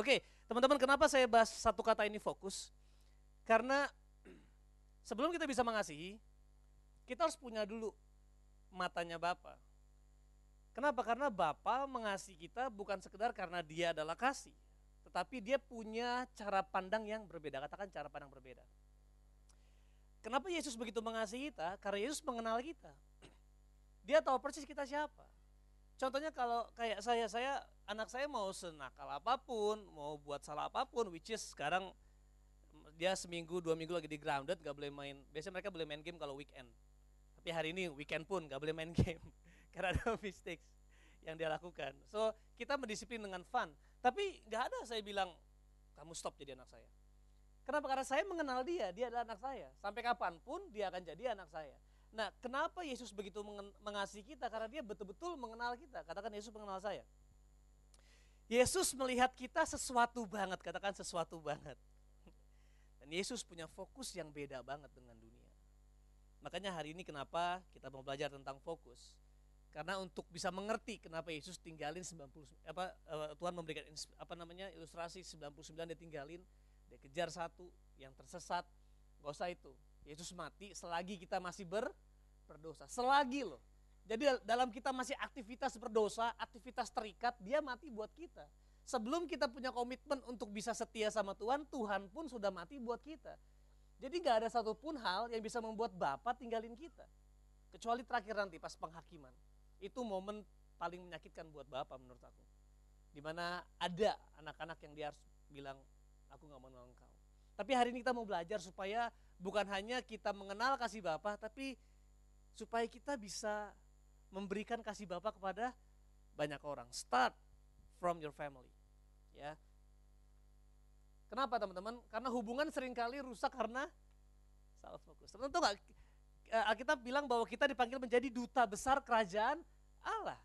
Oke, teman-teman kenapa saya bahas satu kata ini fokus? Karena sebelum kita bisa mengasihi, kita harus punya dulu matanya Bapa. Kenapa? Karena Bapa mengasihi kita bukan sekedar karena dia adalah kasih. Tetapi dia punya cara pandang yang berbeda. Katakan cara pandang berbeda. Kenapa Yesus begitu mengasihi kita? Karena Yesus mengenal kita. Dia tahu persis kita siapa. Contohnya kalau kayak saya, saya anak saya mau senakal apa pun, mau buat salah apa pun, which is sekarang dia seminggu dua minggu lagi di grounded, gak boleh main. Biasanya mereka boleh main game kalau weekend. Tapi hari ini weekend pun gak boleh main game karena ada mistakes yang dia lakukan. So kita mendisiplin dengan fun. Tapi gak ada saya bilang kamu stop jadi anak saya. Kenapa? Karena saya mengenal dia, dia adalah anak saya. Sampai kapan pun dia akan jadi anak saya. Nah, kenapa Yesus begitu mengasihi kita? Karena dia betul-betul mengenal kita. Katakan Yesus mengenal saya. Yesus melihat kita sesuatu banget, katakan sesuatu banget. Dan Yesus punya fokus yang beda banget dengan dunia. Makanya hari ini kenapa kita mau belajar tentang fokus. Karena untuk bisa mengerti kenapa Yesus tinggalin 90 apa eh, Tuhan memberikan apa namanya ilustrasi 99 dia tinggalin, dia kejar satu yang tersesat, gak usah itu. Yesus mati selagi kita masih ber, berdosa. Selagi loh. Jadi dalam kita masih aktivitas berdosa, aktivitas terikat, dia mati buat kita. Sebelum kita punya komitmen untuk bisa setia sama Tuhan, Tuhan pun sudah mati buat kita. Jadi gak ada satupun hal yang bisa membuat Bapak tinggalin kita. Kecuali terakhir nanti pas penghakiman. Itu momen paling menyakitkan buat Bapak menurut aku. Di mana ada anak-anak yang dia harus bilang, aku gak mau engkau. Tapi hari ini kita mau belajar supaya bukan hanya kita mengenal kasih Bapa, tapi supaya kita bisa memberikan kasih Bapa kepada banyak orang. Start from your family. Ya. Kenapa teman-teman? Karena hubungan sering kali rusak karena salah fokus. Teman-teman tahu nggak? Eh, Alkitab bilang bahwa kita dipanggil menjadi duta besar kerajaan Allah.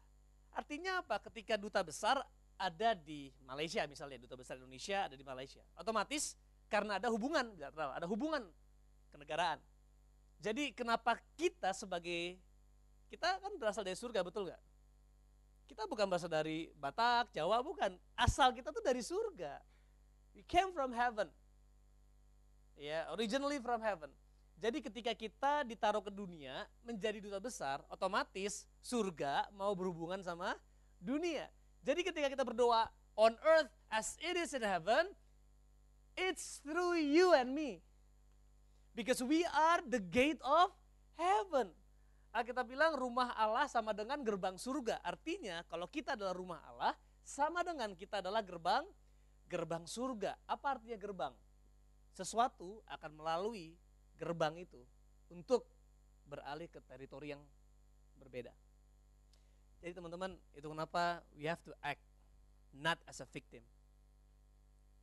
Artinya apa? Ketika duta besar ada di Malaysia misalnya, duta besar Indonesia ada di Malaysia. Otomatis karena ada hubungan, ada hubungan kenegaraan. Jadi kenapa kita sebagai kita kan berasal dari surga betul nggak? Kita bukan berasal dari Batak, Jawa bukan. Asal kita tuh dari surga. We came from heaven. Ya, yeah, originally from heaven. Jadi ketika kita ditaruh ke dunia menjadi duta besar, otomatis surga mau berhubungan sama dunia. Jadi ketika kita berdoa on earth as it is in heaven, it's through you and me. Because we are the gate of heaven. Kita bilang rumah Allah sama dengan gerbang surga. Artinya kalau kita adalah rumah Allah, sama dengan kita adalah gerbang gerbang surga. Apa artinya gerbang? Sesuatu akan melalui gerbang itu untuk beralih ke teritori yang berbeda. Jadi teman-teman, itu kenapa we have to act not as a victim.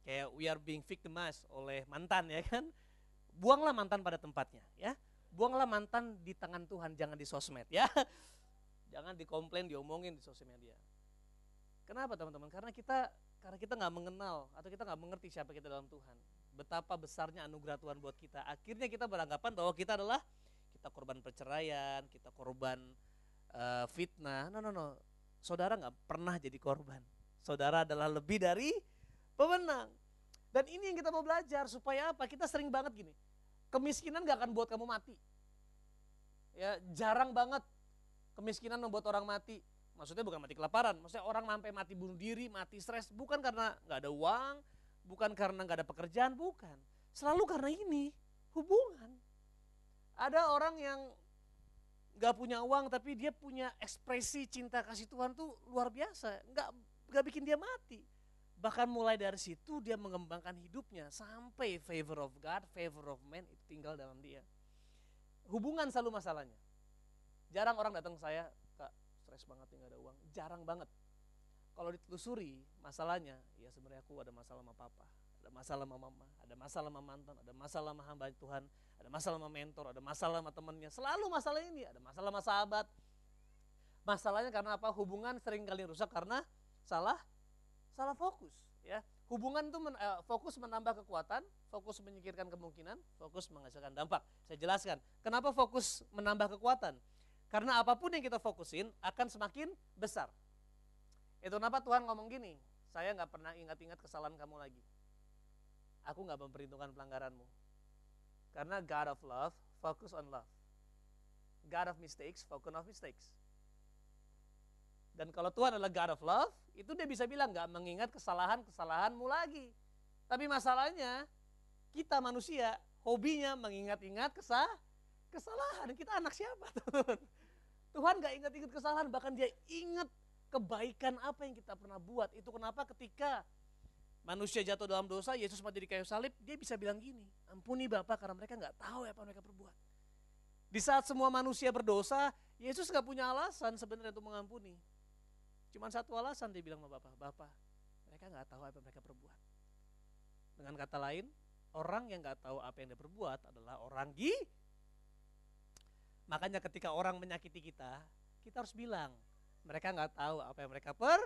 Kayak we are being victimized oleh mantan ya kan buanglah mantan pada tempatnya ya. Buanglah mantan di tangan Tuhan, jangan di sosmed ya. Jangan dikomplain, diomongin di sosial media. Kenapa teman-teman? Karena kita karena kita nggak mengenal atau kita nggak mengerti siapa kita dalam Tuhan. Betapa besarnya anugerah Tuhan buat kita. Akhirnya kita beranggapan bahwa kita adalah kita korban perceraian, kita korban uh, fitnah. No, no, no. Saudara nggak pernah jadi korban. Saudara adalah lebih dari pemenang. Dan ini yang kita mau belajar supaya apa? Kita sering banget gini. Kemiskinan gak akan buat kamu mati. Ya, jarang banget kemiskinan membuat orang mati. Maksudnya bukan mati kelaparan, maksudnya orang sampai mati bunuh diri, mati stres, bukan karena nggak ada uang, bukan karena nggak ada pekerjaan, bukan. Selalu karena ini, hubungan. Ada orang yang nggak punya uang tapi dia punya ekspresi cinta kasih Tuhan tuh luar biasa, nggak nggak bikin dia mati. Bahkan mulai dari situ dia mengembangkan hidupnya sampai favor of God, favor of man itu tinggal dalam dia. Hubungan selalu masalahnya. Jarang orang datang ke saya, kak stres banget nggak ada uang. Jarang banget. Kalau ditelusuri masalahnya, ya sebenarnya aku ada masalah sama papa, ada masalah sama mama, ada masalah sama mantan, ada masalah sama hamba Tuhan, ada masalah sama mentor, ada masalah sama temannya. Selalu masalah ini, ada masalah sama sahabat. Masalahnya karena apa? Hubungan sering kali rusak karena salah salah fokus ya hubungan itu men, uh, fokus menambah kekuatan fokus menyingkirkan kemungkinan fokus menghasilkan dampak saya jelaskan kenapa fokus menambah kekuatan karena apa pun yang kita fokusin akan semakin besar itu kenapa Tuhan ngomong gini saya nggak pernah ingat-ingat kesalahan kamu lagi. Aku nggak memperhitungkan pelanggaranmu. Karena God of love, focus on love. God of mistakes, focus on mistakes. Dan kalau Tuhan adalah God of love, itu dia bisa bilang nggak mengingat kesalahan-kesalahanmu lagi. Tapi masalahnya kita manusia hobinya mengingat-ingat kesah kesalahan. Kita anak siapa Tuhan? Tuhan nggak ingat-ingat kesalahan, bahkan dia ingat kebaikan apa yang kita pernah buat. Itu kenapa ketika manusia jatuh dalam dosa, Yesus mati di kayu salib, dia bisa bilang gini, ampuni Bapak karena mereka nggak tahu apa mereka perbuat. Di saat semua manusia berdosa, Yesus nggak punya alasan sebenarnya untuk mengampuni. Cuma satu alasan dia bilang sama Bapak, Bapak, mereka nggak tahu apa mereka perbuat. Dengan kata lain, orang yang nggak tahu apa yang dia perbuat adalah orang gi. Makanya ketika orang menyakiti kita, kita harus bilang, mereka nggak tahu apa yang mereka per.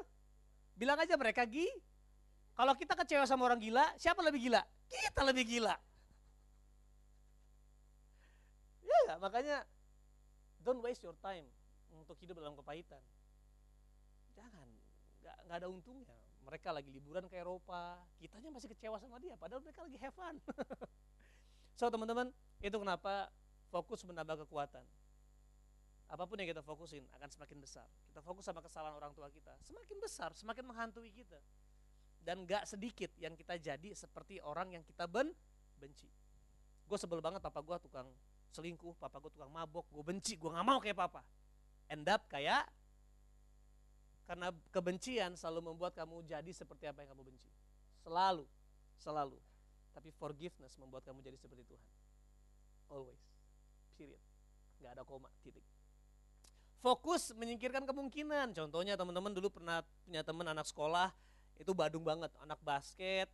Bilang aja mereka gi. Kalau kita kecewa sama orang gila, siapa lebih gila? Kita lebih gila. Ya makanya don't waste your time untuk hidup dalam kepahitan. Nggak nggak ada untungnya. Mereka lagi liburan ke Eropa, kitanya masih kecewa sama dia, padahal mereka lagi have fun. so teman-teman, itu kenapa fokus menambah kekuatan apa pun yang kita fokusin akan semakin besar. Kita fokus sama kesalahan orang tua kita, semakin besar, semakin menghantui kita. Dan gak sedikit yang kita jadi seperti orang yang kita ben benci. Gue sebel banget papa gue tukang selingkuh, papa gue tukang mabok, gue benci, gue gak mau kayak papa. End up kayak karena kebencian selalu membuat kamu jadi seperti apa yang kamu benci. Selalu, selalu. Tapi forgiveness membuat kamu jadi seperti Tuhan. Always. Period. Gak ada koma, titik fokus menyingkirkan kemungkinan. Contohnya teman-teman dulu pernah punya teman anak sekolah itu badung banget, anak basket,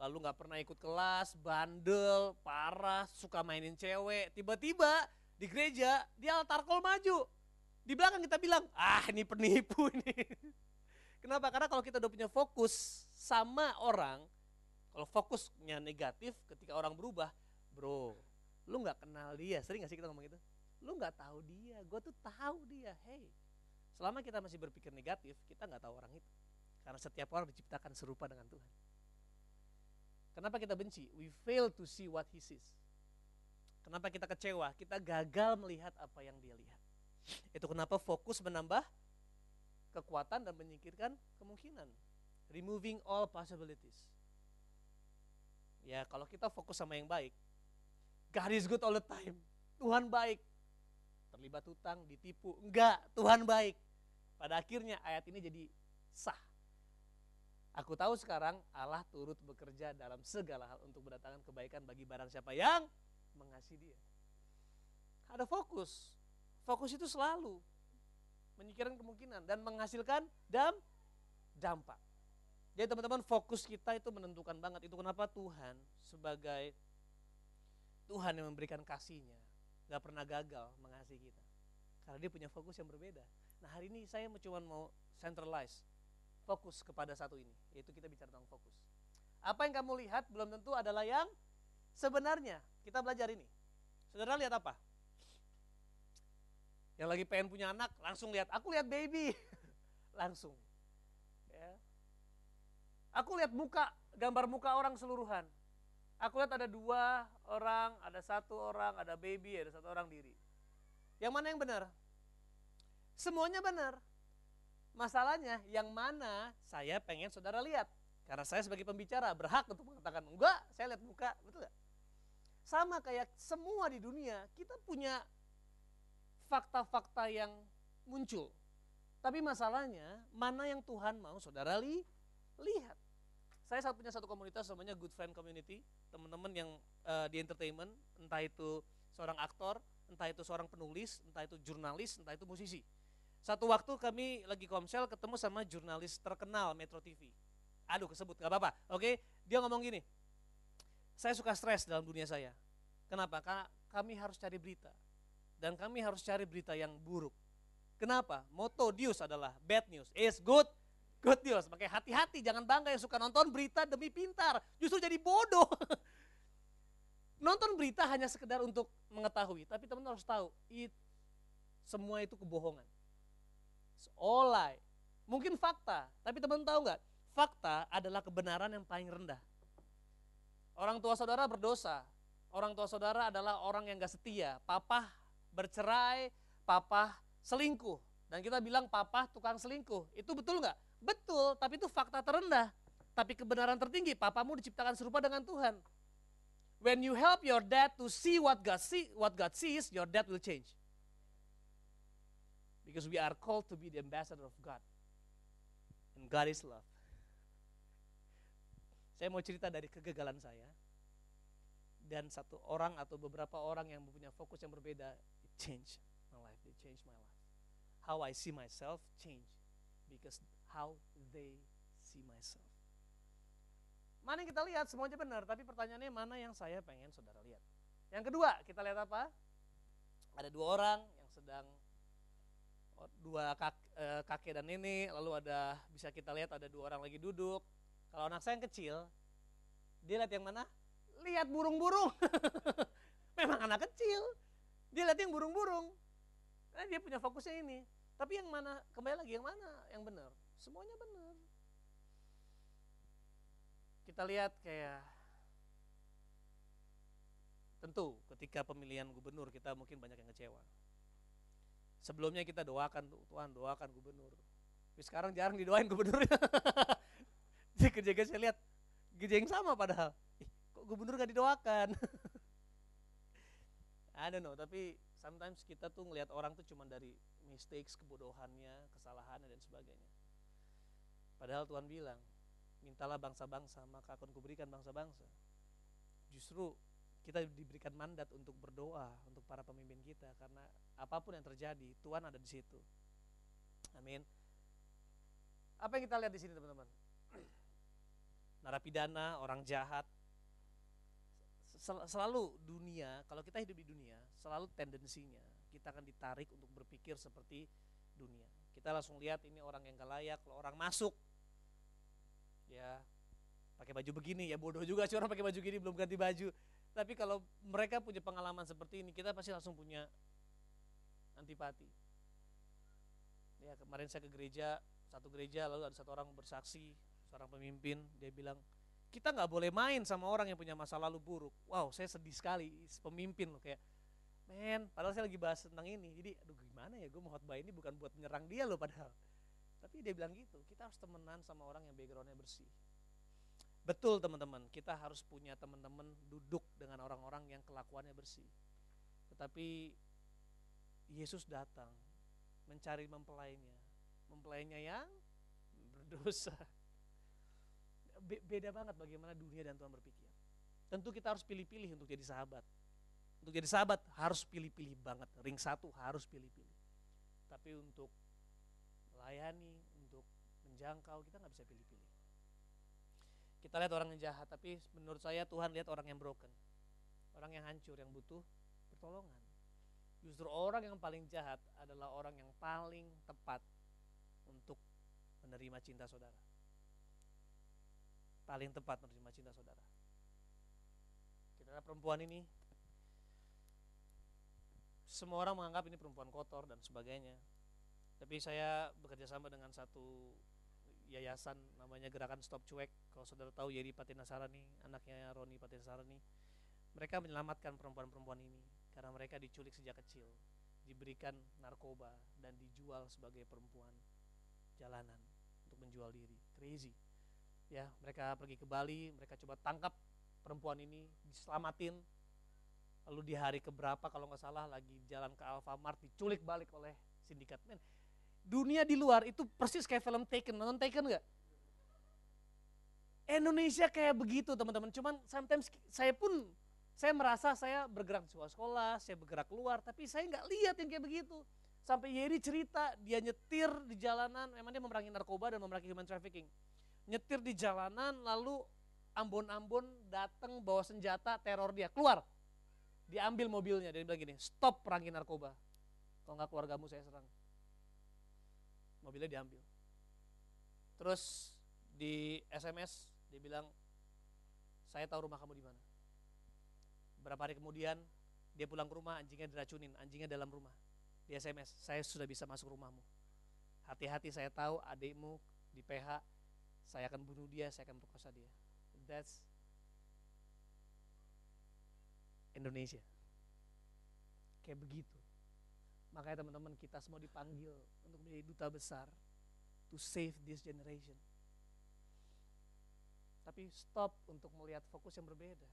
lalu nggak pernah ikut kelas, bandel, parah, suka mainin cewek. Tiba-tiba di gereja dia altar call maju. Di belakang kita bilang, ah ini penipu ini. Kenapa? Karena kalau kita udah punya fokus sama orang, kalau fokusnya negatif ketika orang berubah, bro, lu nggak kenal dia. Sering gak sih kita ngomong gitu? lu nggak tahu dia. Gue tuh tahu dia. Hey. Selama kita masih berpikir negatif kita nggak tahu orang itu. Karena setiap orang diciptakan serupa dengan Tuhan. Kenapa kita benci? We fail to see what he sees. Kenapa kita kecewa? Kita gagal melihat apa yang dia lihat itu kenapa fokus menambah kekuatan dan menyingkirkan kemungkinan removing all possibilities ya kalau kita fokus sama yang baik God is good all the time Tuhan baik terlibat hutang, ditipu. Enggak, Tuhan baik. Pada akhirnya ayat ini jadi sah. Aku tahu sekarang Allah turut bekerja dalam segala hal untuk mendatangkan kebaikan bagi barang siapa yang mengasihi dia. Ada fokus. Fokus itu selalu menyingkirkan kemungkinan dan menghasilkan dam dampak. Jadi teman-teman fokus kita itu menentukan banget. Itu kenapa Tuhan sebagai Tuhan yang memberikan kasihnya gak pernah gagal mengasihi kita. Karena dia punya fokus yang berbeda. Nah hari ini saya cuma mau centralize fokus kepada satu ini, yaitu kita bicara tentang fokus. Apa yang kamu lihat belum tentu adalah yang sebenarnya. Kita belajar ini. Saudara lihat apa? Yang lagi pengen punya anak, langsung lihat. Aku lihat baby. langsung. Ya. Aku lihat muka, gambar muka orang seluruhan. Aku lihat ada dua orang, ada satu orang, ada baby, ada satu orang diri. Yang mana yang benar? Semuanya benar. Masalahnya yang mana saya pengen saudara lihat. Karena saya sebagai pembicara berhak untuk mengatakan, enggak, saya lihat muka, betul gak? Sama kayak semua di dunia, kita punya fakta-fakta yang muncul. Tapi masalahnya, mana yang Tuhan mau saudara li, lihat. Saya punya satu komunitas namanya Good Friend Community, teman-teman yang uh, di entertainment, entah itu seorang aktor, entah itu seorang penulis, entah itu jurnalis, entah itu musisi. Satu waktu kami lagi komsel ketemu sama jurnalis terkenal Metro TV. Aduh kesebut, gak apa-apa. Oke, dia ngomong gini, saya suka stres dalam dunia saya. Kenapa? Karena kami harus cari berita. Dan kami harus cari berita yang buruk. Kenapa? Moto Dius adalah bad news is good Good news, pakai hati-hati, jangan bangga yang suka nonton berita demi pintar, justru jadi bodoh. nonton berita hanya sekedar untuk mengetahui, tapi teman harus tahu, it, semua itu kebohongan. It's all lie. Mungkin fakta, tapi teman tahu nggak? fakta adalah kebenaran yang paling rendah. Orang tua saudara berdosa. Orang tua saudara adalah orang yang gak setia. Papa bercerai, papa selingkuh. Dan kita bilang papa tukang selingkuh. Itu betul nggak? Betul, tapi itu fakta terendah. Tapi kebenaran tertinggi, papamu diciptakan serupa dengan Tuhan. When you help your dad to see what God see, what God sees, your dad will change. Because we are called to be the ambassador of God. And God is love. Saya mau cerita dari kegagalan saya. Dan satu orang atau beberapa orang yang mempunyai fokus yang berbeda, change my life, they change my life. How I see myself change because how they see myself. Mana yang kita lihat semuanya benar, tapi pertanyaannya mana yang saya pengen saudara lihat. Yang kedua, kita lihat apa? Ada dua orang yang sedang oh, dua eh, kakek dan nenek, lalu ada bisa kita lihat ada dua orang lagi duduk. Kalau anak saya yang kecil, dia lihat yang mana? Lihat burung-burung. Memang anak kecil. Dia lihat yang burung-burung. Karena dia punya fokusnya ini. Tapi yang mana, kembali lagi yang mana yang benar? Semuanya benar. Kita lihat kayak tentu ketika pemilihan gubernur kita mungkin banyak yang kecewa. Sebelumnya kita doakan Tuhan doakan gubernur. Tapi sekarang jarang didoain gubernur. Di kerja saya lihat gereja yang sama padahal. Kok gubernur gak didoakan? I don't know, tapi sometimes kita tuh ngelihat orang tuh cuma dari mistakes, kebodohannya, kesalahannya dan sebagainya. Padahal Tuhan bilang, mintalah bangsa-bangsa, maka akan kuberikan bangsa-bangsa. Justru kita diberikan mandat untuk berdoa untuk para pemimpin kita karena apa pun yang terjadi, Tuhan ada di situ. Amin. Apa yang kita lihat di sini teman-teman? narapidana, orang jahat. Selalu dunia, kalau kita hidup di dunia, selalu tendensinya kita akan ditarik untuk berpikir seperti dunia. Kita langsung lihat ini orang yang gak layak, kalau orang masuk, ya pakai baju begini, ya bodoh juga sih orang pakai baju gini belum ganti baju. Tapi kalau mereka punya pengalaman seperti ini, kita pasti langsung punya antipati. Ya kemarin saya ke gereja, satu gereja lalu ada satu orang bersaksi seorang pemimpin, dia bilang, kita nggak boleh main sama orang yang punya masa lalu buruk. Wow, saya sedih sekali, pemimpin loh kayak, men, padahal saya lagi bahas tentang ini. Jadi, aduh gimana ya, gue mau khotbah ini bukan buat menyerang dia loh padahal. Tapi dia bilang gitu, kita harus temenan sama orang yang backgroundnya bersih. Betul teman-teman, kita harus punya teman-teman duduk dengan orang-orang yang kelakuannya bersih. Tetapi Yesus datang mencari mempelainya, mempelainya yang berdosa beda banget bagaimana dunia dan Tuhan berpikir. Tentu kita harus pilih-pilih untuk jadi sahabat. Untuk jadi sahabat harus pilih-pilih banget. Ring satu harus pilih-pilih. Tapi untuk melayani, untuk menjangkau, kita nggak bisa pilih-pilih. Kita lihat orang yang jahat, tapi menurut saya Tuhan lihat orang yang broken. Orang yang hancur, yang butuh pertolongan. Justru orang yang paling jahat adalah orang yang paling tepat untuk menerima cinta saudara paling tepat menerima cinta saudara. Kita perempuan ini semua orang menganggap ini perempuan kotor dan sebagainya. Tapi saya bekerja sama dengan satu yayasan namanya Gerakan Stop Cuek. Kalau saudara tahu Yeri Patinasarani, anaknya Roni Patinasarani, mereka menyelamatkan perempuan-perempuan ini karena mereka diculik sejak kecil, diberikan narkoba dan dijual sebagai perempuan jalanan untuk menjual diri. Crazy ya mereka pergi ke Bali mereka coba tangkap perempuan ini diselamatin. Lalu di hari keberapa kalau nggak salah lagi jalan ke Alfamart diculik balik oleh sindikat. Men dunia di luar itu persis kayak film Taken. Nonton Taken nggak? Indonesia kayak begitu teman-teman. Cuman sometimes saya pun saya merasa saya bergerak di sekolah saya bergerak keluar tapi saya nggak lihat yang kayak begitu. Sampai Yeri cerita dia nyetir di jalanan memang dia memerangi narkoba dan memerangi human trafficking nyetir di jalanan lalu Ambon-Ambon datang bawa senjata teror dia. Keluar. Diambil mobilnya. Dia bilang gini stop perangi narkoba. Kalau nggak keluargamu saya serang. Mobilnya diambil. Terus di SMS dia bilang saya tahu rumah kamu di mana. Berapa hari kemudian dia pulang ke rumah anjingnya diracunin. Anjingnya dalam rumah. Di SMS saya sudah bisa masuk rumahmu. Hati-hati saya tahu adikmu di PH saya akan bunuh dia, saya akan perkosa dia. That's Indonesia. Kayak begitu. Makanya teman-teman kita semua dipanggil untuk menjadi duta besar to save this generation. Tapi stop untuk melihat fokus yang berbeda.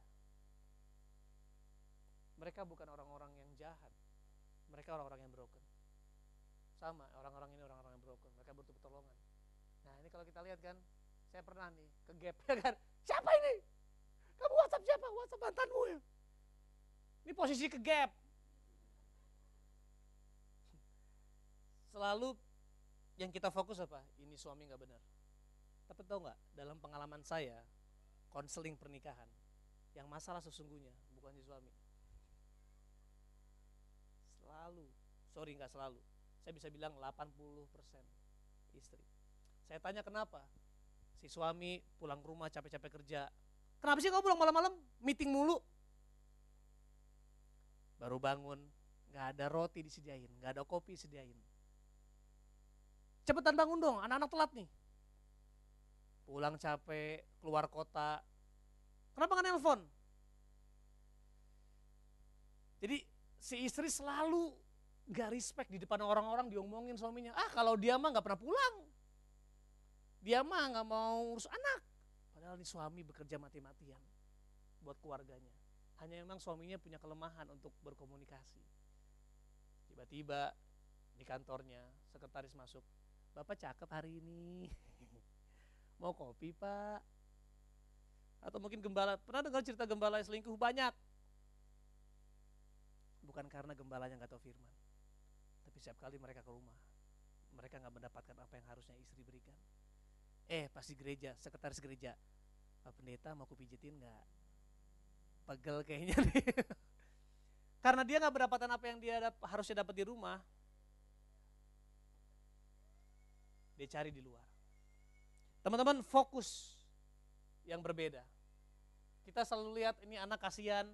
Mereka bukan orang-orang yang jahat. Mereka orang-orang yang broken. Sama, orang-orang ini orang-orang yang broken. Mereka butuh pertolongan. Nah ini kalau kita lihat kan, saya pernah nih ke gap ya kan. Siapa ini? Kamu WhatsApp siapa? WhatsApp mantanmu ya? Ini posisi ke gap. Selalu yang kita fokus apa? Ini suami nggak benar. Tapi tahu nggak? Dalam pengalaman saya, konseling pernikahan, yang masalah sesungguhnya bukan si suami. Selalu, sorry nggak selalu. Saya bisa bilang 80% istri. Saya tanya kenapa? Si suami pulang ke rumah capek-capek kerja. Kenapa sih kau pulang malam-malam? Meeting mulu. Baru bangun, nggak ada roti disediain, nggak ada kopi disediain. Cepetan bangun dong, anak-anak telat nih. Pulang capek, keluar kota. Kenapa nggak nelpon? Jadi si istri selalu nggak respect di depan orang-orang diomongin suaminya. Ah kalau dia mah nggak pernah pulang. Dia mah nggak mau urus anak. Padahal ini suami bekerja mati-matian buat keluarganya. Hanya memang suaminya punya kelemahan untuk berkomunikasi. Tiba-tiba di kantornya sekretaris masuk, Bapak cakep hari ini. Mau kopi pak? Atau mungkin gembala, pernah dengar cerita gembala yang selingkuh? Banyak. Bukan karena gembalanya nggak tahu firman. Tapi setiap kali mereka ke rumah, mereka nggak mendapatkan apa yang harusnya istri berikan. Eh, pasti gereja, sekretaris gereja. Pak pendeta mau kupijitin nggak? pegel kayaknya nih. Karena dia nggak mendapatkan apa yang dia dap harusnya dapat di rumah, dia cari di luar. Teman-teman fokus yang berbeda. Kita selalu lihat ini anak kasihan,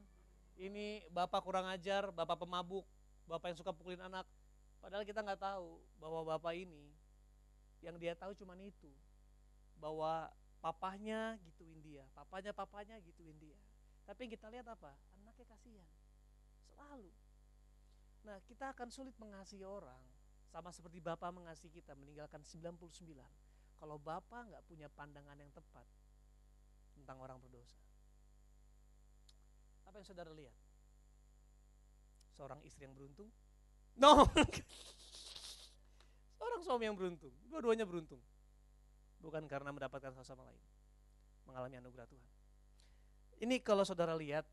ini bapak kurang ajar, bapak pemabuk, bapak yang suka pukulin anak. Padahal kita nggak tahu bahwa bapak ini yang dia tahu cuma itu, bahwa papahnya gituin dia, papanya papanya gituin dia. Tapi kita lihat apa? Anaknya kasihan. Selalu. Nah, kita akan sulit mengasihi orang sama seperti Bapak mengasihi kita meninggalkan 99. Kalau Bapak nggak punya pandangan yang tepat tentang orang berdosa. Apa yang saudara lihat? Seorang istri yang beruntung? No. Seorang suami yang beruntung. Dua-duanya beruntung. Bukan karena mendapatkan satu sama lain. Mengalami anugerah Tuhan. Ini kalau saudara lihat,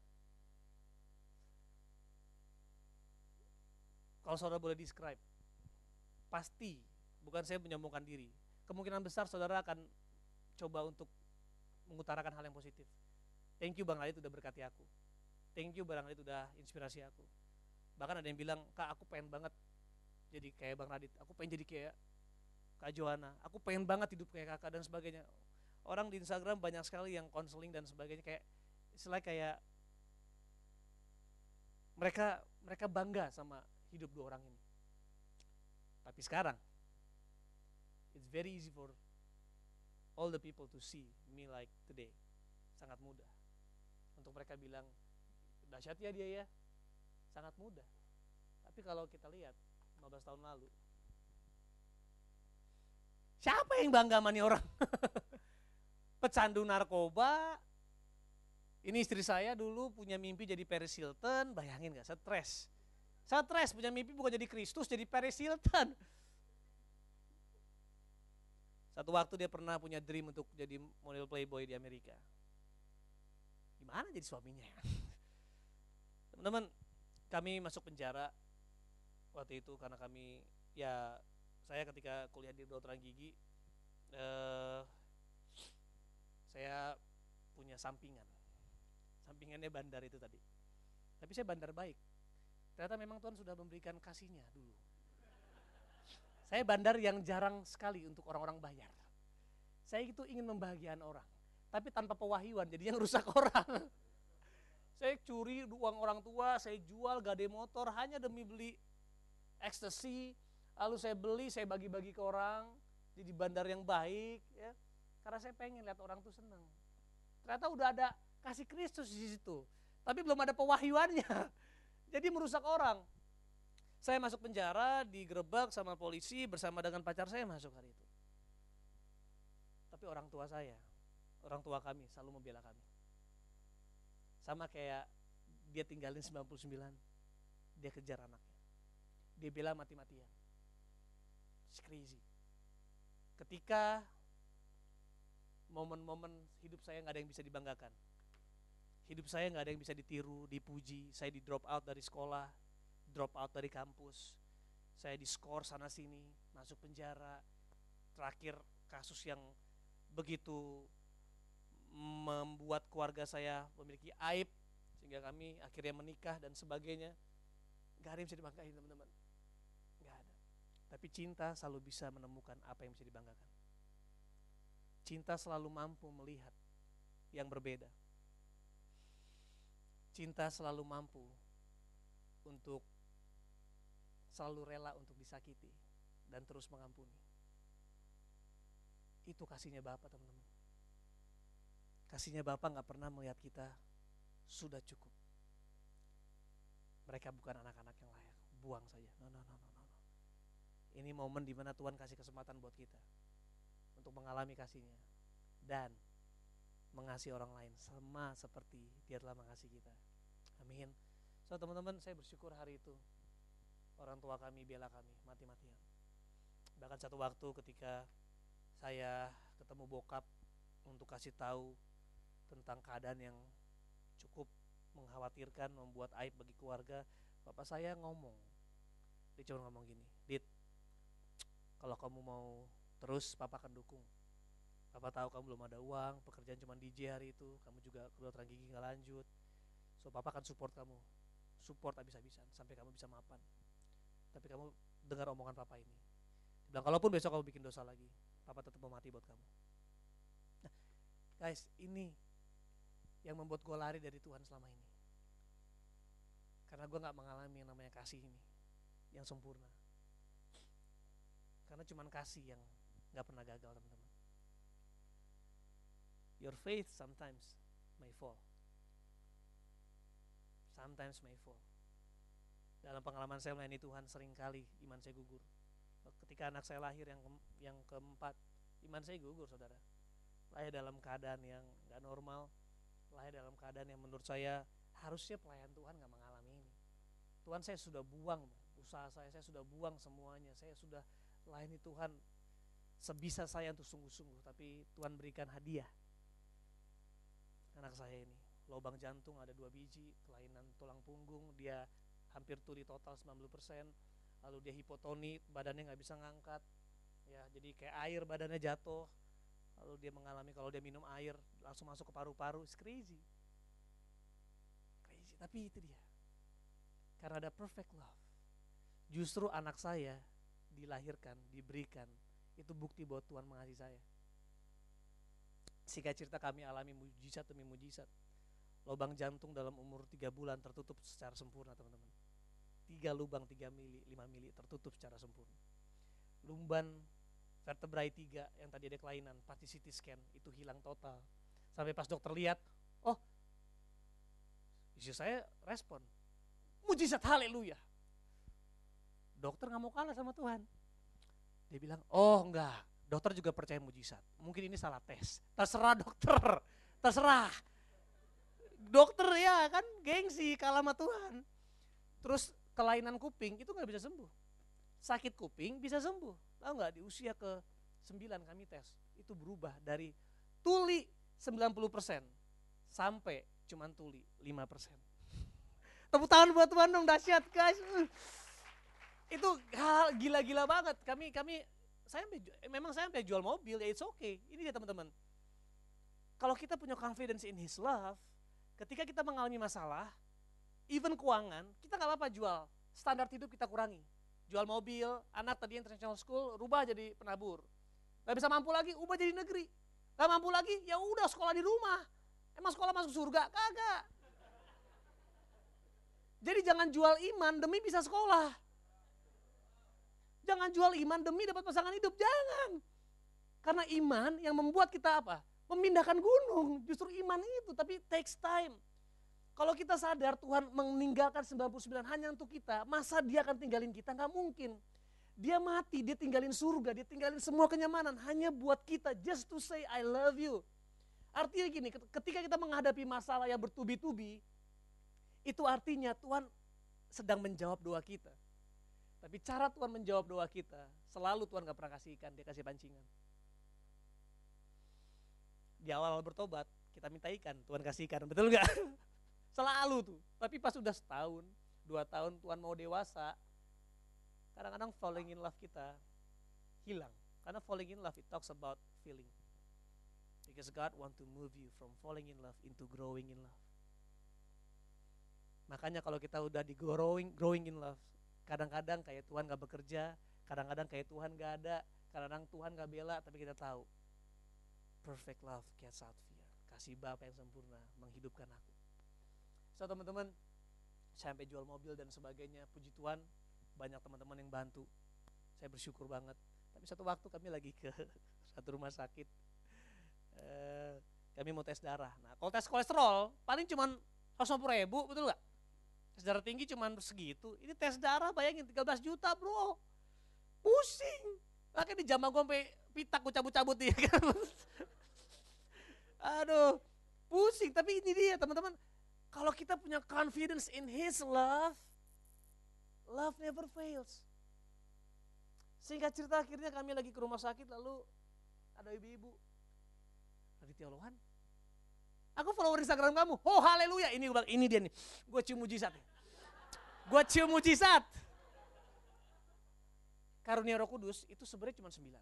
kalau saudara boleh describe, pasti, bukan saya menyombongkan diri, kemungkinan besar saudara akan coba untuk mengutarakan hal yang positif. Thank you Bang Radit udah berkati aku. Thank you Bang Radit udah inspirasi aku. Bahkan ada yang bilang, kak aku pengen banget jadi kayak Bang Radit, aku pengen jadi kayak Kak Johanna, aku pengen banget hidup kayak kakak dan sebagainya. Orang di Instagram banyak sekali yang konseling dan sebagainya kayak istilah kayak mereka mereka bangga sama hidup dua orang ini. Tapi sekarang it's very easy for all the people to see me like today. Sangat mudah. Untuk mereka bilang dahsyat ya dia ya. Sangat mudah. Tapi kalau kita lihat 15 tahun lalu Siapa yang bangga sama nih orang? Pecandu narkoba, ini istri saya dulu punya mimpi jadi Paris Hilton, bayangin gak stres. Stres punya mimpi bukan jadi Kristus, jadi Paris Hilton. Satu waktu dia pernah punya dream untuk jadi model playboy di Amerika. Gimana jadi suaminya ya? Teman-teman, kami masuk penjara waktu itu karena kami ya saya ketika kuliah di kedokteran gigi eh, saya punya sampingan sampingannya bandar itu tadi. Tapi saya bandar baik. Ternyata memang Tuhan sudah memberikan kasihnya dulu. Saya bandar yang jarang sekali untuk orang-orang bayar. Saya itu ingin membahagiakan orang, tapi tanpa pewahyuan, jadi yang rusak orang. Saya curi uang orang tua, saya jual gade motor hanya demi beli ekstasi, lalu saya beli, saya bagi-bagi ke orang, jadi bandar yang baik. Ya. Karena saya pengen lihat orang tuh senang. Ternyata udah ada kasih Kristus di situ. Tapi belum ada pewahyuannya. Jadi merusak orang. Saya masuk penjara, digerebek sama polisi bersama dengan pacar saya masuk hari itu. Tapi orang tua saya, orang tua kami selalu membela kami. Sama kayak dia tinggalin 99, dia kejar anaknya. Dia bela mati-matian. It's crazy. Ketika momen-momen hidup saya nggak ada yang bisa dibanggakan. Hidup saya nggak ada yang bisa ditiru, dipuji. Saya di drop out dari sekolah, drop out dari kampus. Saya di skor sana sini, masuk penjara. Terakhir kasus yang begitu membuat keluarga saya memiliki aib sehingga kami akhirnya menikah dan sebagainya. Gak ada yang bisa dibanggain teman-teman. Tapi cinta selalu bisa menemukan apa yang bisa dibanggakan. Cinta selalu mampu melihat yang berbeda. Cinta selalu mampu untuk selalu rela untuk disakiti dan terus mengampuni. Itu kasihnya Bapak teman-teman. Kasihnya Bapak nggak pernah melihat kita sudah cukup. Mereka bukan anak-anak yang layak, buang saja. No, no, no, no. Ini momen di mana Tuhan kasih kesempatan buat kita untuk mengalami kasihnya dan mengasihi orang lain sama seperti dia telah mengasihi kita. Amin. So teman-teman saya bersyukur hari itu orang tua kami bela kami mati-matian. Bahkan satu waktu ketika saya ketemu bokap untuk kasih tahu tentang keadaan yang cukup mengkhawatirkan, membuat aib bagi keluarga, bapak saya ngomong. Dia cuma ngomong gini, Dit, kalau kamu mau terus papa akan dukung. Papa tahu kamu belum ada uang pekerjaan cuma DJ hari itu kamu juga kedokteran gigi nggak lanjut. So papa akan support kamu. Support habis-habisan sampai kamu bisa mapan. Tapi kamu dengar omongan papa ini. Dia bilang kalaupun besok kamu bikin dosa lagi papa tetap mau mati buat kamu. Nah guys ini yang membuat gue lari dari Tuhan selama ini. Karena gue nggak mengalami yang namanya kasih ini yang sempurna karena cuma kasih yang nggak pernah gagal teman-teman. Your faith sometimes may fall. Sometimes may fall. Dalam pengalaman saya melayani Tuhan sering kali iman saya gugur. Ketika anak saya lahir yang ke, yang keempat, iman saya gugur saudara. Lahir dalam keadaan yang nggak normal, lahir dalam keadaan yang menurut saya harusnya pelayan Tuhan nggak mengalami ini. Tuhan saya sudah buang usaha saya, saya sudah buang semuanya, saya sudah layani Tuhan sebisa saya untuk sungguh-sungguh tapi Tuhan berikan hadiah. Anak saya ini lubang jantung ada dua biji kelainan tulang punggung dia hampir tuli total 90% lalu dia hipotoni badannya nggak bisa ngangkat ya jadi kayak air badannya jatuh lalu dia mengalami kalau dia minum air langsung masuk ke paru-paru it's crazy. Crazy tapi itu dia. Karena ada perfect love. Justru anak saya dilahirkan diberikan itu bukti bahwa Tuhan mengasihi saya. Singkat cerita kami alami mujizat demi mujizat. Lubang jantung dalam umur tiga bulan tertutup secara sempurna teman-teman. Tiga lubang tiga mili, lima mili tertutup secara sempurna. Lumban vertebrae tiga yang tadi ada kelainan, pasti CT scan itu hilang total. Sampai pas dokter lihat, oh istri saya respon. Mujizat haleluya. Dokter nggak mau kalah sama Tuhan dia bilang, oh enggak, dokter juga percaya mujizat. Mungkin ini salah tes. Terserah dokter, terserah. Dokter ya kan gengsi kalah sama Tuhan. Terus kelainan kuping itu nggak bisa sembuh. Sakit kuping bisa sembuh. Tahu nggak di usia ke 9 kami tes. Itu berubah dari tuli 90% sampai cuman tuli 5%. Tepuk tangan buat Tuhan dong, dahsyat guys itu hal gila-gila banget. Kami kami saya memang saya sampai jual mobil ya it's okay. Ini dia teman-teman. Kalau kita punya confidence in his love, ketika kita mengalami masalah, even keuangan, kita nggak apa-apa jual. Standar hidup kita kurangi. Jual mobil, anak tadi international school, rubah jadi penabur. Gak bisa mampu lagi, ubah jadi negeri. Gak mampu lagi, ya udah sekolah di rumah. Emang sekolah masuk surga? Kagak. Jadi jangan jual iman demi bisa sekolah. Jangan jual iman demi dapat pasangan hidup, jangan. Karena iman yang membuat kita apa? Memindahkan gunung. Justru iman itu, tapi takes time. Kalau kita sadar Tuhan meninggalkan 99 hanya untuk kita, masa dia akan tinggalin kita? Nggak mungkin. Dia mati, dia tinggalin surga, dia tinggalin semua kenyamanan hanya buat kita, just to say I love you. Artinya gini, ketika kita menghadapi masalah yang bertubi-tubi, itu artinya Tuhan sedang menjawab doa kita. Tapi cara Tuhan menjawab doa kita, selalu Tuhan gak pernah kasih ikan, dia kasih pancingan di awal bertobat kita minta ikan, Tuhan kasih ikan, betul nggak? Selalu tuh. Tapi pas sudah setahun, dua tahun Tuhan mau dewasa, kadang-kadang falling in love kita hilang. Karena falling in love it talks about feeling. Because God want to move you from falling in love into growing in love. Makanya kalau kita udah di growing, growing in love, kadang-kadang kayak Tuhan gak bekerja, kadang-kadang kayak Tuhan gak ada, kadang-kadang Tuhan gak bela, tapi kita tahu perfect love casts out fear. Kasih Bapa yang sempurna menghidupkan aku. So teman-teman, sampai jual mobil dan sebagainya, puji Tuhan banyak teman-teman yang bantu. Saya bersyukur banget. Tapi satu waktu kami lagi ke satu rumah sakit, eh, kami mau tes darah. Nah kalau tes kolesterol paling cuma 150 ribu, betul gak? Tes darah tinggi cuma segitu. Ini tes darah bayangin 13 juta bro. Pusing. Makanya di jamaah gue sampai pitak gue cabut-cabut dia kan. Aduh, pusing. Tapi ini dia teman-teman. Kalau kita punya confidence in His love, love never fails. Singkat cerita akhirnya kami lagi ke rumah sakit lalu ada ibu-ibu. Raditya Lohan. Aku follower Instagram kamu. Oh haleluya. Ini ini dia nih. Gue cium mujizat. Gue cium mujizat. Karunia Roh Kudus itu sebenarnya cuma sembilan.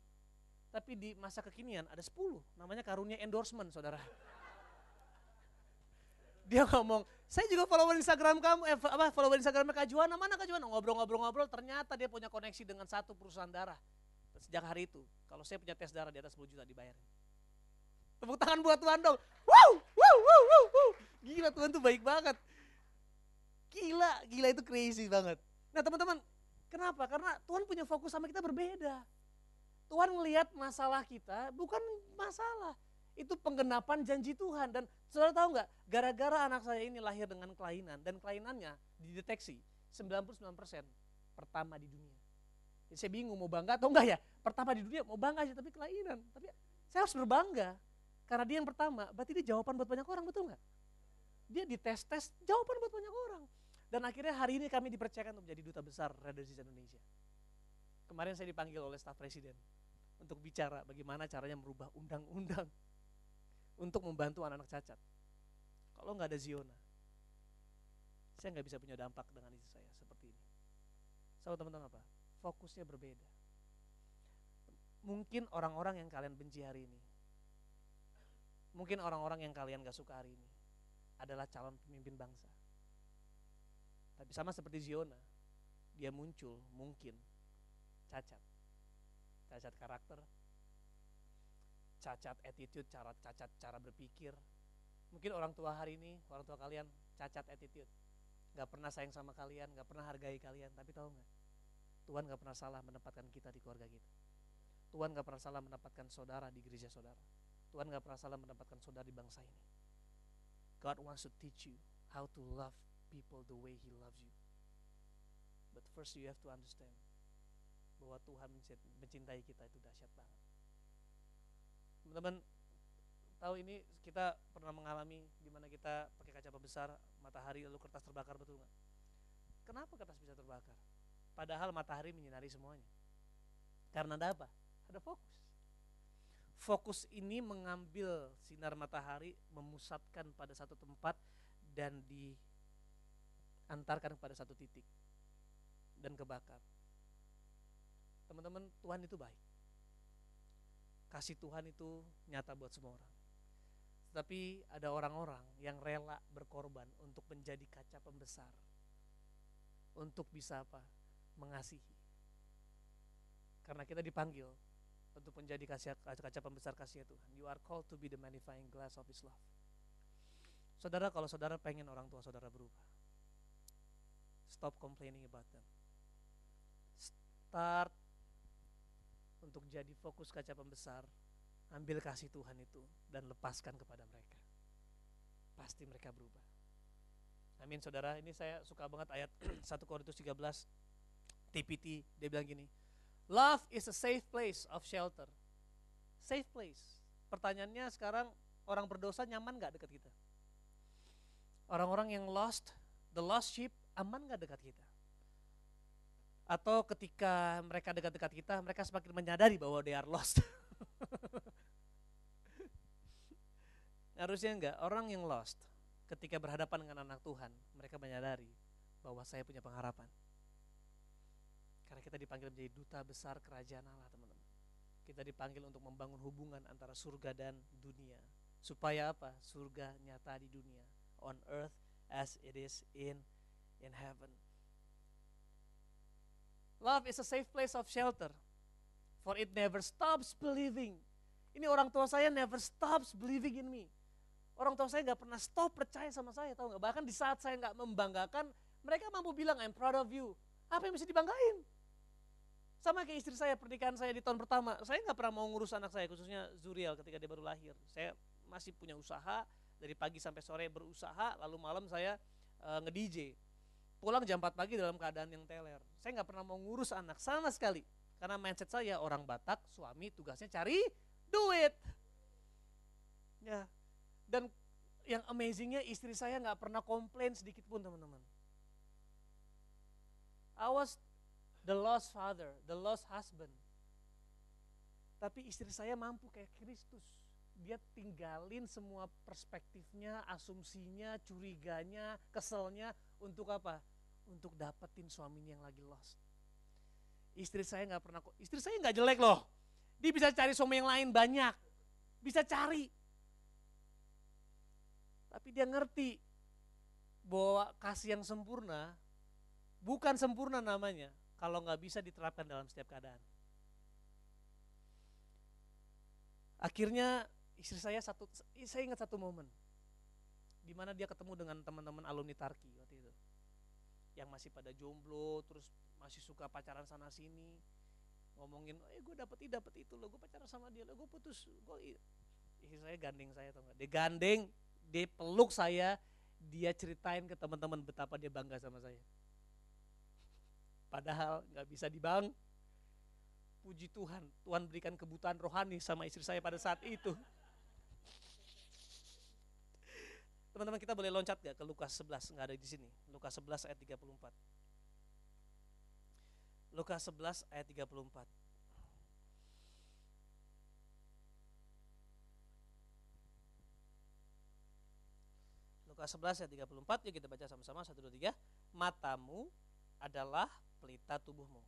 Tapi di masa kekinian ada 10, namanya karunia endorsement saudara. Dia ngomong, saya juga follower Instagram kamu, eh, apa follower Instagram Kak Juana, mana Kak Juana? Ngobrol-ngobrol-ngobrol, ternyata dia punya koneksi dengan satu perusahaan darah. Sejak hari itu, kalau saya punya tes darah di atas 10 juta dibayarin. Tepuk tangan buat Tuhan dong. Wow. Gila Tuhan tuh baik banget. Gila, gila itu crazy banget. Nah teman-teman, kenapa? Karena Tuhan punya fokus sama kita berbeda. Tuhan melihat masalah kita bukan masalah. Itu penggenapan janji Tuhan. Dan saudara tahu nggak, gara-gara anak saya ini lahir dengan kelainan. Dan kelainannya dideteksi 99% pertama di dunia. Jadi saya bingung mau bangga atau enggak ya. Pertama di dunia mau bangga aja tapi kelainan. Tapi saya harus berbangga. Karena dia yang pertama, berarti dia jawaban buat banyak orang, betul nggak? Dia dites-tes, jawaban buat banyak orang. Dan akhirnya hari ini kami dipercayakan untuk menjadi duta besar Redensi Indonesia. Kemarin saya dipanggil oleh staf presiden untuk bicara bagaimana caranya merubah undang-undang untuk membantu anak-anak cacat. Kalau nggak ada Ziona, saya nggak bisa punya dampak dengan istri saya seperti ini. Sama teman-teman apa? Fokusnya berbeda. Mungkin orang-orang yang kalian benci hari ini, mungkin orang-orang yang kalian gak suka hari ini adalah calon pemimpin bangsa. Tapi sama seperti Ziona, dia muncul mungkin cacat cacat karakter, cacat attitude, cara cacat cara berpikir. Mungkin orang tua hari ini, orang tua kalian cacat attitude. Gak pernah sayang sama kalian, gak pernah hargai kalian. Tapi tahu nggak? Tuhan gak pernah salah menempatkan kita di keluarga kita. Tuhan gak pernah salah menempatkan saudara di gereja saudara. Tuhan gak pernah salah menempatkan saudara di bangsa ini. God wants to teach you how to love people the way He loves you. But first you have to understand bahwa Tuhan mencintai kita itu dahsyat banget. Teman-teman tahu ini kita pernah mengalami di mana kita pakai kaca besar matahari lalu kertas terbakar betul nggak? Kenapa kertas bisa terbakar? Padahal matahari menyinari semuanya. Karena ada apa? Ada fokus. Fokus ini mengambil sinar matahari, memusatkan pada satu tempat dan diantarkan pada satu titik dan kebakar. Teman-teman, Tuhan itu baik. Kasih Tuhan itu nyata buat semua orang. Tapi ada orang-orang yang rela berkorban untuk menjadi kaca pembesar. Untuk bisa apa? Mengasihi. Karena kita dipanggil untuk menjadi kaca, kaca pembesar kasih Tuhan. You are called to be the magnifying glass of His love. Saudara, kalau saudara pengen orang tua saudara berubah, stop complaining about them. Start untuk jadi fokus kaca pembesar Ambil kasih Tuhan itu dan lepaskan kepada mereka. Pasti mereka berubah. Amin saudara, ini saya suka banget ayat 1 Korintus 13 TPT, dia bilang gini, Love is a safe place of shelter. Safe place. Pertanyaannya sekarang orang berdosa nyaman gak dekat kita? Orang-orang yang lost, the lost sheep aman gak dekat kita? Atau ketika mereka dekat-dekat kita, mereka semakin menyadari bahwa they are lost. Harusnya enggak, orang yang lost ketika berhadapan dengan anak Tuhan, mereka menyadari bahwa saya punya pengharapan. Karena kita dipanggil menjadi duta besar kerajaan Allah, teman-teman. Kita dipanggil untuk membangun hubungan antara surga dan dunia. Supaya apa? Surga nyata di dunia. On earth as it is in in heaven. Love is a safe place of shelter. For it never stops believing. Ini orang tua saya never stops believing in me. Orang tua saya nggak pernah stop percaya sama saya, tahu nggak? Bahkan di saat saya nggak membanggakan, mereka mampu bilang I'm proud of you. Apa yang mesti dibanggain? Sama kayak istri saya, pernikahan saya di tahun pertama, saya nggak pernah mau ngurus anak saya, khususnya Zuriel ketika dia baru lahir. Saya masih punya usaha, dari pagi sampai sore berusaha, lalu malam saya uh, nge-DJ pulang jam 4 pagi dalam keadaan yang teler. Saya nggak pernah mau ngurus anak sama sekali. Karena mindset saya orang Batak, suami tugasnya cari duit. Ya. Dan yang amazingnya istri saya nggak pernah komplain sedikit pun teman-teman. I was the lost father, the lost husband. Tapi istri saya mampu kayak Kristus. Dia tinggalin semua perspektifnya, asumsinya, curiganya, keselnya untuk apa? untuk dapetin suaminya yang lagi lost. Istri saya nggak pernah, istri saya nggak jelek loh. Dia bisa cari suami yang lain banyak, bisa cari. Tapi dia ngerti bahwa kasih yang sempurna bukan sempurna namanya kalau nggak bisa diterapkan dalam setiap keadaan. Akhirnya istri saya satu, saya ingat satu momen di mana dia ketemu dengan teman-teman alumni Tarki waktu itu yang masih pada jomblo terus masih suka pacaran sana sini ngomongin eh gue dapet ini dapet itu lo gue pacaran sama dia lo gue putus gue istri saya gandeng saya tau gak dia gandeng dia peluk saya dia ceritain ke teman-teman betapa dia bangga sama saya padahal nggak bisa dibang puji Tuhan Tuhan berikan kebutuhan rohani sama istri saya pada saat itu Teman-teman kita boleh loncat gak ke Lukas 11, nggak ada di sini. Lukas 11 ayat 34. Lukas 11 ayat 34. Lukas 11 ayat 34, yuk kita baca sama-sama, 1, 2, 3. Matamu adalah pelita tubuhmu.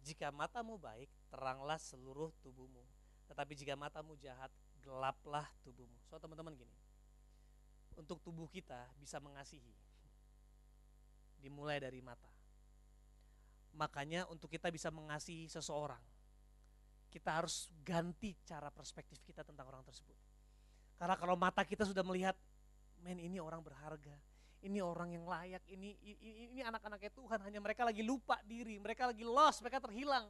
Jika matamu baik, teranglah seluruh tubuhmu. Tetapi jika matamu jahat, gelaplah tubuhmu. So teman-teman gini, untuk tubuh kita bisa mengasihi. Dimulai dari mata. Makanya untuk kita bisa mengasihi seseorang, kita harus ganti cara perspektif kita tentang orang tersebut. Karena kalau mata kita sudah melihat, men ini orang berharga, ini orang yang layak, ini ini, ini anak-anaknya Tuhan, hanya mereka lagi lupa diri, mereka lagi lost, mereka terhilang.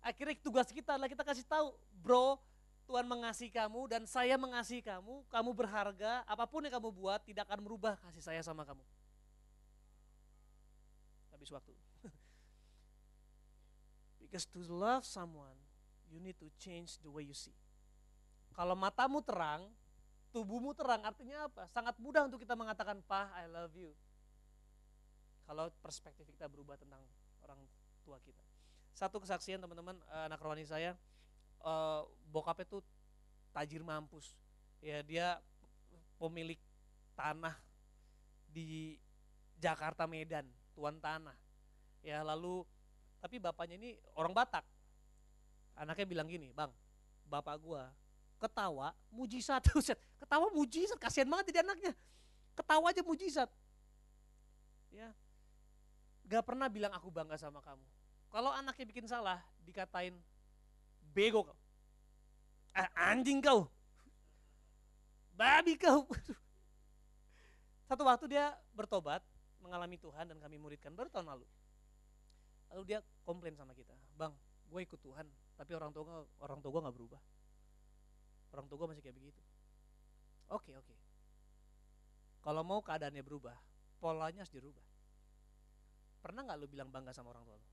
Akhirnya tugas kita adalah kita kasih tahu, bro, Tuhan mengasihi kamu dan saya mengasihi kamu, kamu berharga, apa pun yang kamu buat tidak akan merubah kasih saya sama kamu. Habis waktu. Because to love someone, you need to change the way you see. Kalau matamu terang, tubuhmu terang, artinya apa? Sangat mudah untuk kita mengatakan, Pah, I love you. Kalau perspektif kita berubah tentang orang tua kita. Satu kesaksian teman-teman, eh, anak rohani saya, uh, bokapnya tuh tajir mampus ya dia pemilik tanah di Jakarta Medan tuan tanah ya lalu tapi bapaknya ini orang Batak anaknya bilang gini bang bapak gua ketawa mujizat ketawa mujizat kasihan banget jadi anaknya ketawa aja mujizat ya gak pernah bilang aku bangga sama kamu kalau anaknya bikin salah dikatain bego kau. Anjing kau. Babi kau. Satu waktu dia bertobat, mengalami Tuhan dan kami muridkan baru tahun lalu. Lalu dia komplain sama kita, bang, gue ikut Tuhan, tapi orang tua orang tua gue nggak berubah. Orang tua gue masih kayak begitu. Oke, oke. Kalau mau keadaannya berubah, polanya harus dirubah. Pernah nggak lu bilang bangga sama orang tua lu?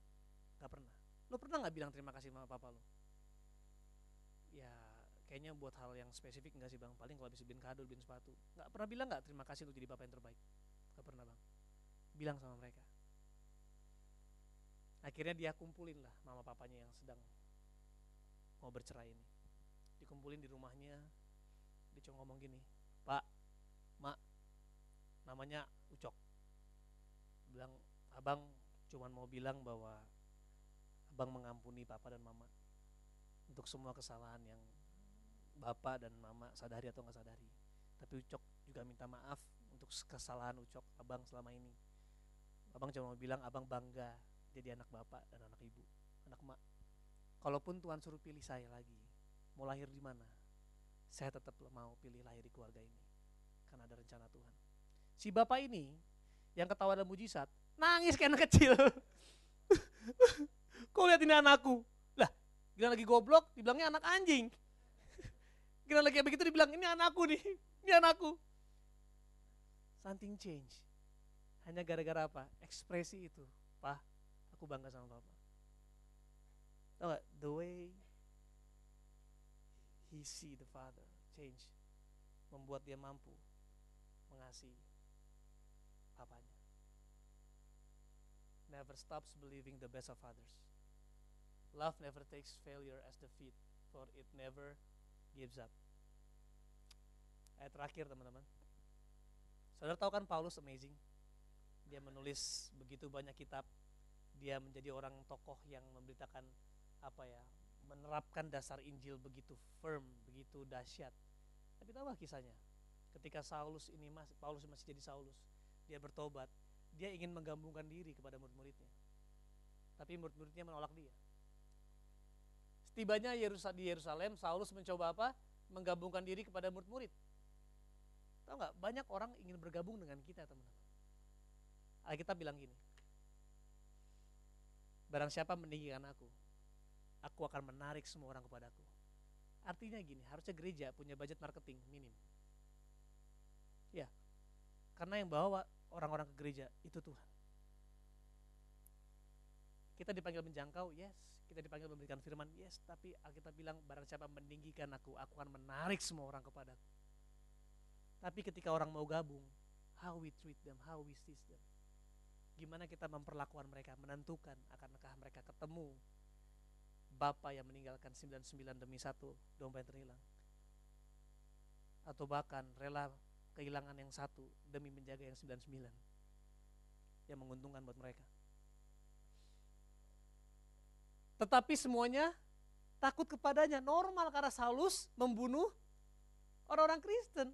Gak pernah. Lu pernah nggak bilang terima kasih sama papa lu? Ya, kayaknya buat hal yang spesifik enggak sih bang? Paling kalau bisa beliin kado, beliin sepatu. Nggak pernah bilang nggak terima kasih untuk jadi bapak yang terbaik? Gak pernah bang. Bilang sama mereka. Akhirnya dia kumpulin lah mama papanya yang sedang mau bercerai ini. Dikumpulin di rumahnya, dia cuma ngomong gini, Pak, Mak, namanya Ucok. Bilang, abang cuman mau bilang bahwa abang mengampuni papa dan mama untuk semua kesalahan yang bapak dan mama sadari atau nggak sadari. Tapi Ucok juga minta maaf untuk kesalahan Ucok abang selama ini. Abang cuma mau bilang abang bangga jadi anak bapak dan anak ibu, anak mak. Kalaupun Tuhan suruh pilih saya lagi, mau lahir di mana, saya tetap mau pilih lahir di keluarga ini. Karena ada rencana Tuhan. Si bapak ini yang ketawa dan mujizat, nangis kayak anak kecil. Kau lihat ini anakku. Lah, gila lagi goblok, dibilangnya anak anjing. Gila lagi begitu dibilang, ini anakku nih, ini anakku. Something change. Hanya gara-gara apa? Ekspresi itu. Pak, aku bangga sama Papa. Tahu gak? The way he see the father change. Membuat dia mampu mengasihi papanya. Never stops believing the best of others. Love never takes failure as defeat, for it never gives up. Ayat terakhir teman-teman. Saudara tahu kan Paulus amazing? Dia menulis begitu banyak kitab dia menjadi orang tokoh yang memberitakan apa ya menerapkan dasar Injil begitu firm begitu dahsyat. Tapi tahu kisahnya? Ketika Saulus ini mas Paulus masih jadi Saulus dia bertobat dia ingin menggabungkan diri kepada murid-muridnya. Tapi murid-muridnya menolak dia. Setibanya di Yerusalem Saulus mencoba apa? Menggabungkan diri kepada murid-murid. Tahu nggak? Banyak orang ingin bergabung dengan kita teman-teman. Alkitab bilang gini Barang siapa meninggikan aku, aku akan menarik semua orang kepadaku. Artinya gini, harusnya gereja punya budget marketing minim. Ya, karena yang bawa orang-orang ke gereja itu Tuhan. Kita dipanggil menjangkau, yes. Kita dipanggil memberikan firman, yes. Tapi kita bilang barang siapa meninggikan aku, aku akan menarik semua orang kepadaku. Tapi ketika orang mau gabung, how we treat them, how we see them gimana kita memperlakukan mereka, menentukan akankah mereka ketemu Bapak yang meninggalkan 99 demi satu domba yang terhilang. Atau bahkan rela kehilangan yang satu demi menjaga yang 99. Yang menguntungkan buat mereka. Tetapi semuanya takut kepadanya. Normal karena Saulus membunuh orang-orang Kristen.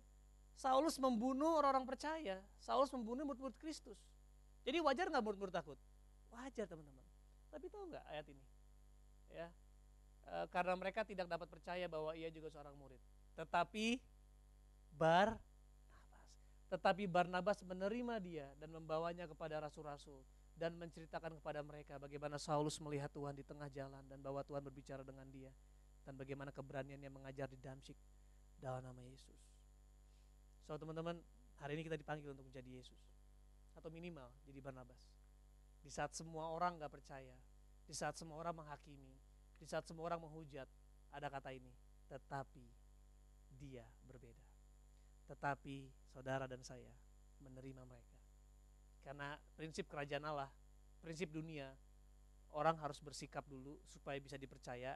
Saulus membunuh orang-orang percaya. Saulus membunuh murid-murid Kristus. Jadi wajar nggak murid-murid takut? Wajar teman-teman. Tapi tahu nggak ayat ini? Ya, e, karena mereka tidak dapat percaya bahwa ia juga seorang murid. Tetapi Bar tetapi Barnabas menerima dia dan membawanya kepada rasul-rasul dan menceritakan kepada mereka bagaimana Saulus melihat Tuhan di tengah jalan dan bahwa Tuhan berbicara dengan dia dan bagaimana keberaniannya mengajar di Damsyik dalam nama Yesus. So teman-teman, hari ini kita dipanggil untuk menjadi Yesus atau minimal jadi Barnabas. Di saat semua orang gak percaya, di saat semua orang menghakimi, di saat semua orang menghujat, ada kata ini, tetapi dia berbeda. Tetapi saudara dan saya menerima mereka. Karena prinsip kerajaan Allah, prinsip dunia, orang harus bersikap dulu supaya bisa dipercaya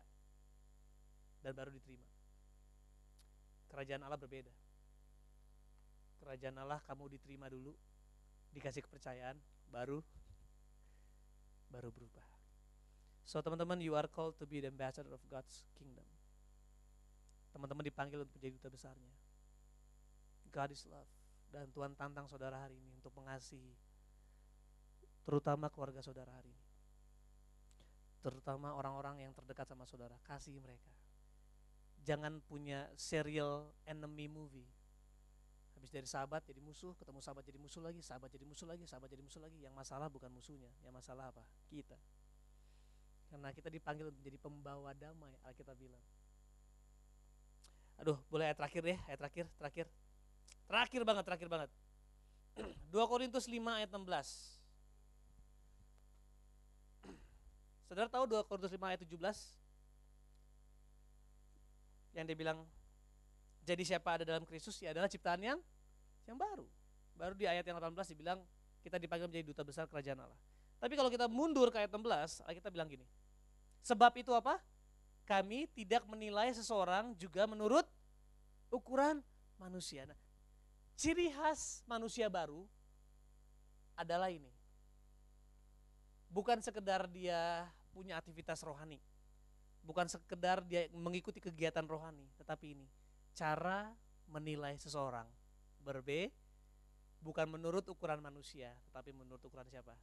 dan baru diterima. Kerajaan Allah berbeda. Kerajaan Allah kamu diterima dulu, dikasih kepercayaan baru baru berubah. So teman-teman you are called to be the ambassador of God's kingdom. Teman-teman dipanggil untuk menjadi duta besarnya. God is love. Dan Tuhan tantang saudara hari ini untuk mengasihi terutama keluarga saudara hari ini. Terutama orang-orang yang terdekat sama saudara, kasih mereka. Jangan punya serial enemy movie Habis dari sahabat jadi musuh, ketemu sahabat jadi musuh lagi, sahabat jadi musuh lagi, sahabat jadi musuh lagi. Yang masalah bukan musuhnya, yang masalah apa? Kita. Karena kita dipanggil untuk menjadi pembawa damai, Alkitab bilang. Aduh, boleh ayat terakhir ya, ayat terakhir, terakhir. Terakhir banget, terakhir banget. 2 Korintus 5 ayat 16. Saudara tahu 2 Korintus 5 ayat 17? Yang dia bilang, jadi siapa ada dalam Kristus, ya adalah ciptaan yang yang baru. Baru di ayat yang 18 dibilang, kita dipanggil menjadi duta besar kerajaan Allah. Tapi kalau kita mundur ke ayat 16, kita bilang gini, sebab itu apa? Kami tidak menilai seseorang juga menurut ukuran manusia. Nah, ciri khas manusia baru adalah ini. Bukan sekedar dia punya aktivitas rohani. Bukan sekedar dia mengikuti kegiatan rohani, tetapi ini cara menilai seseorang berbe bukan menurut ukuran manusia, tetapi menurut ukuran siapa?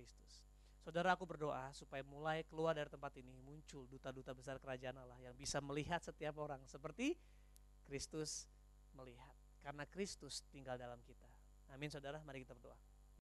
Kristus. Saudara aku berdoa supaya mulai keluar dari tempat ini muncul duta-duta besar kerajaan Allah yang bisa melihat setiap orang seperti Kristus melihat. Karena Kristus tinggal dalam kita. Amin saudara, mari kita berdoa.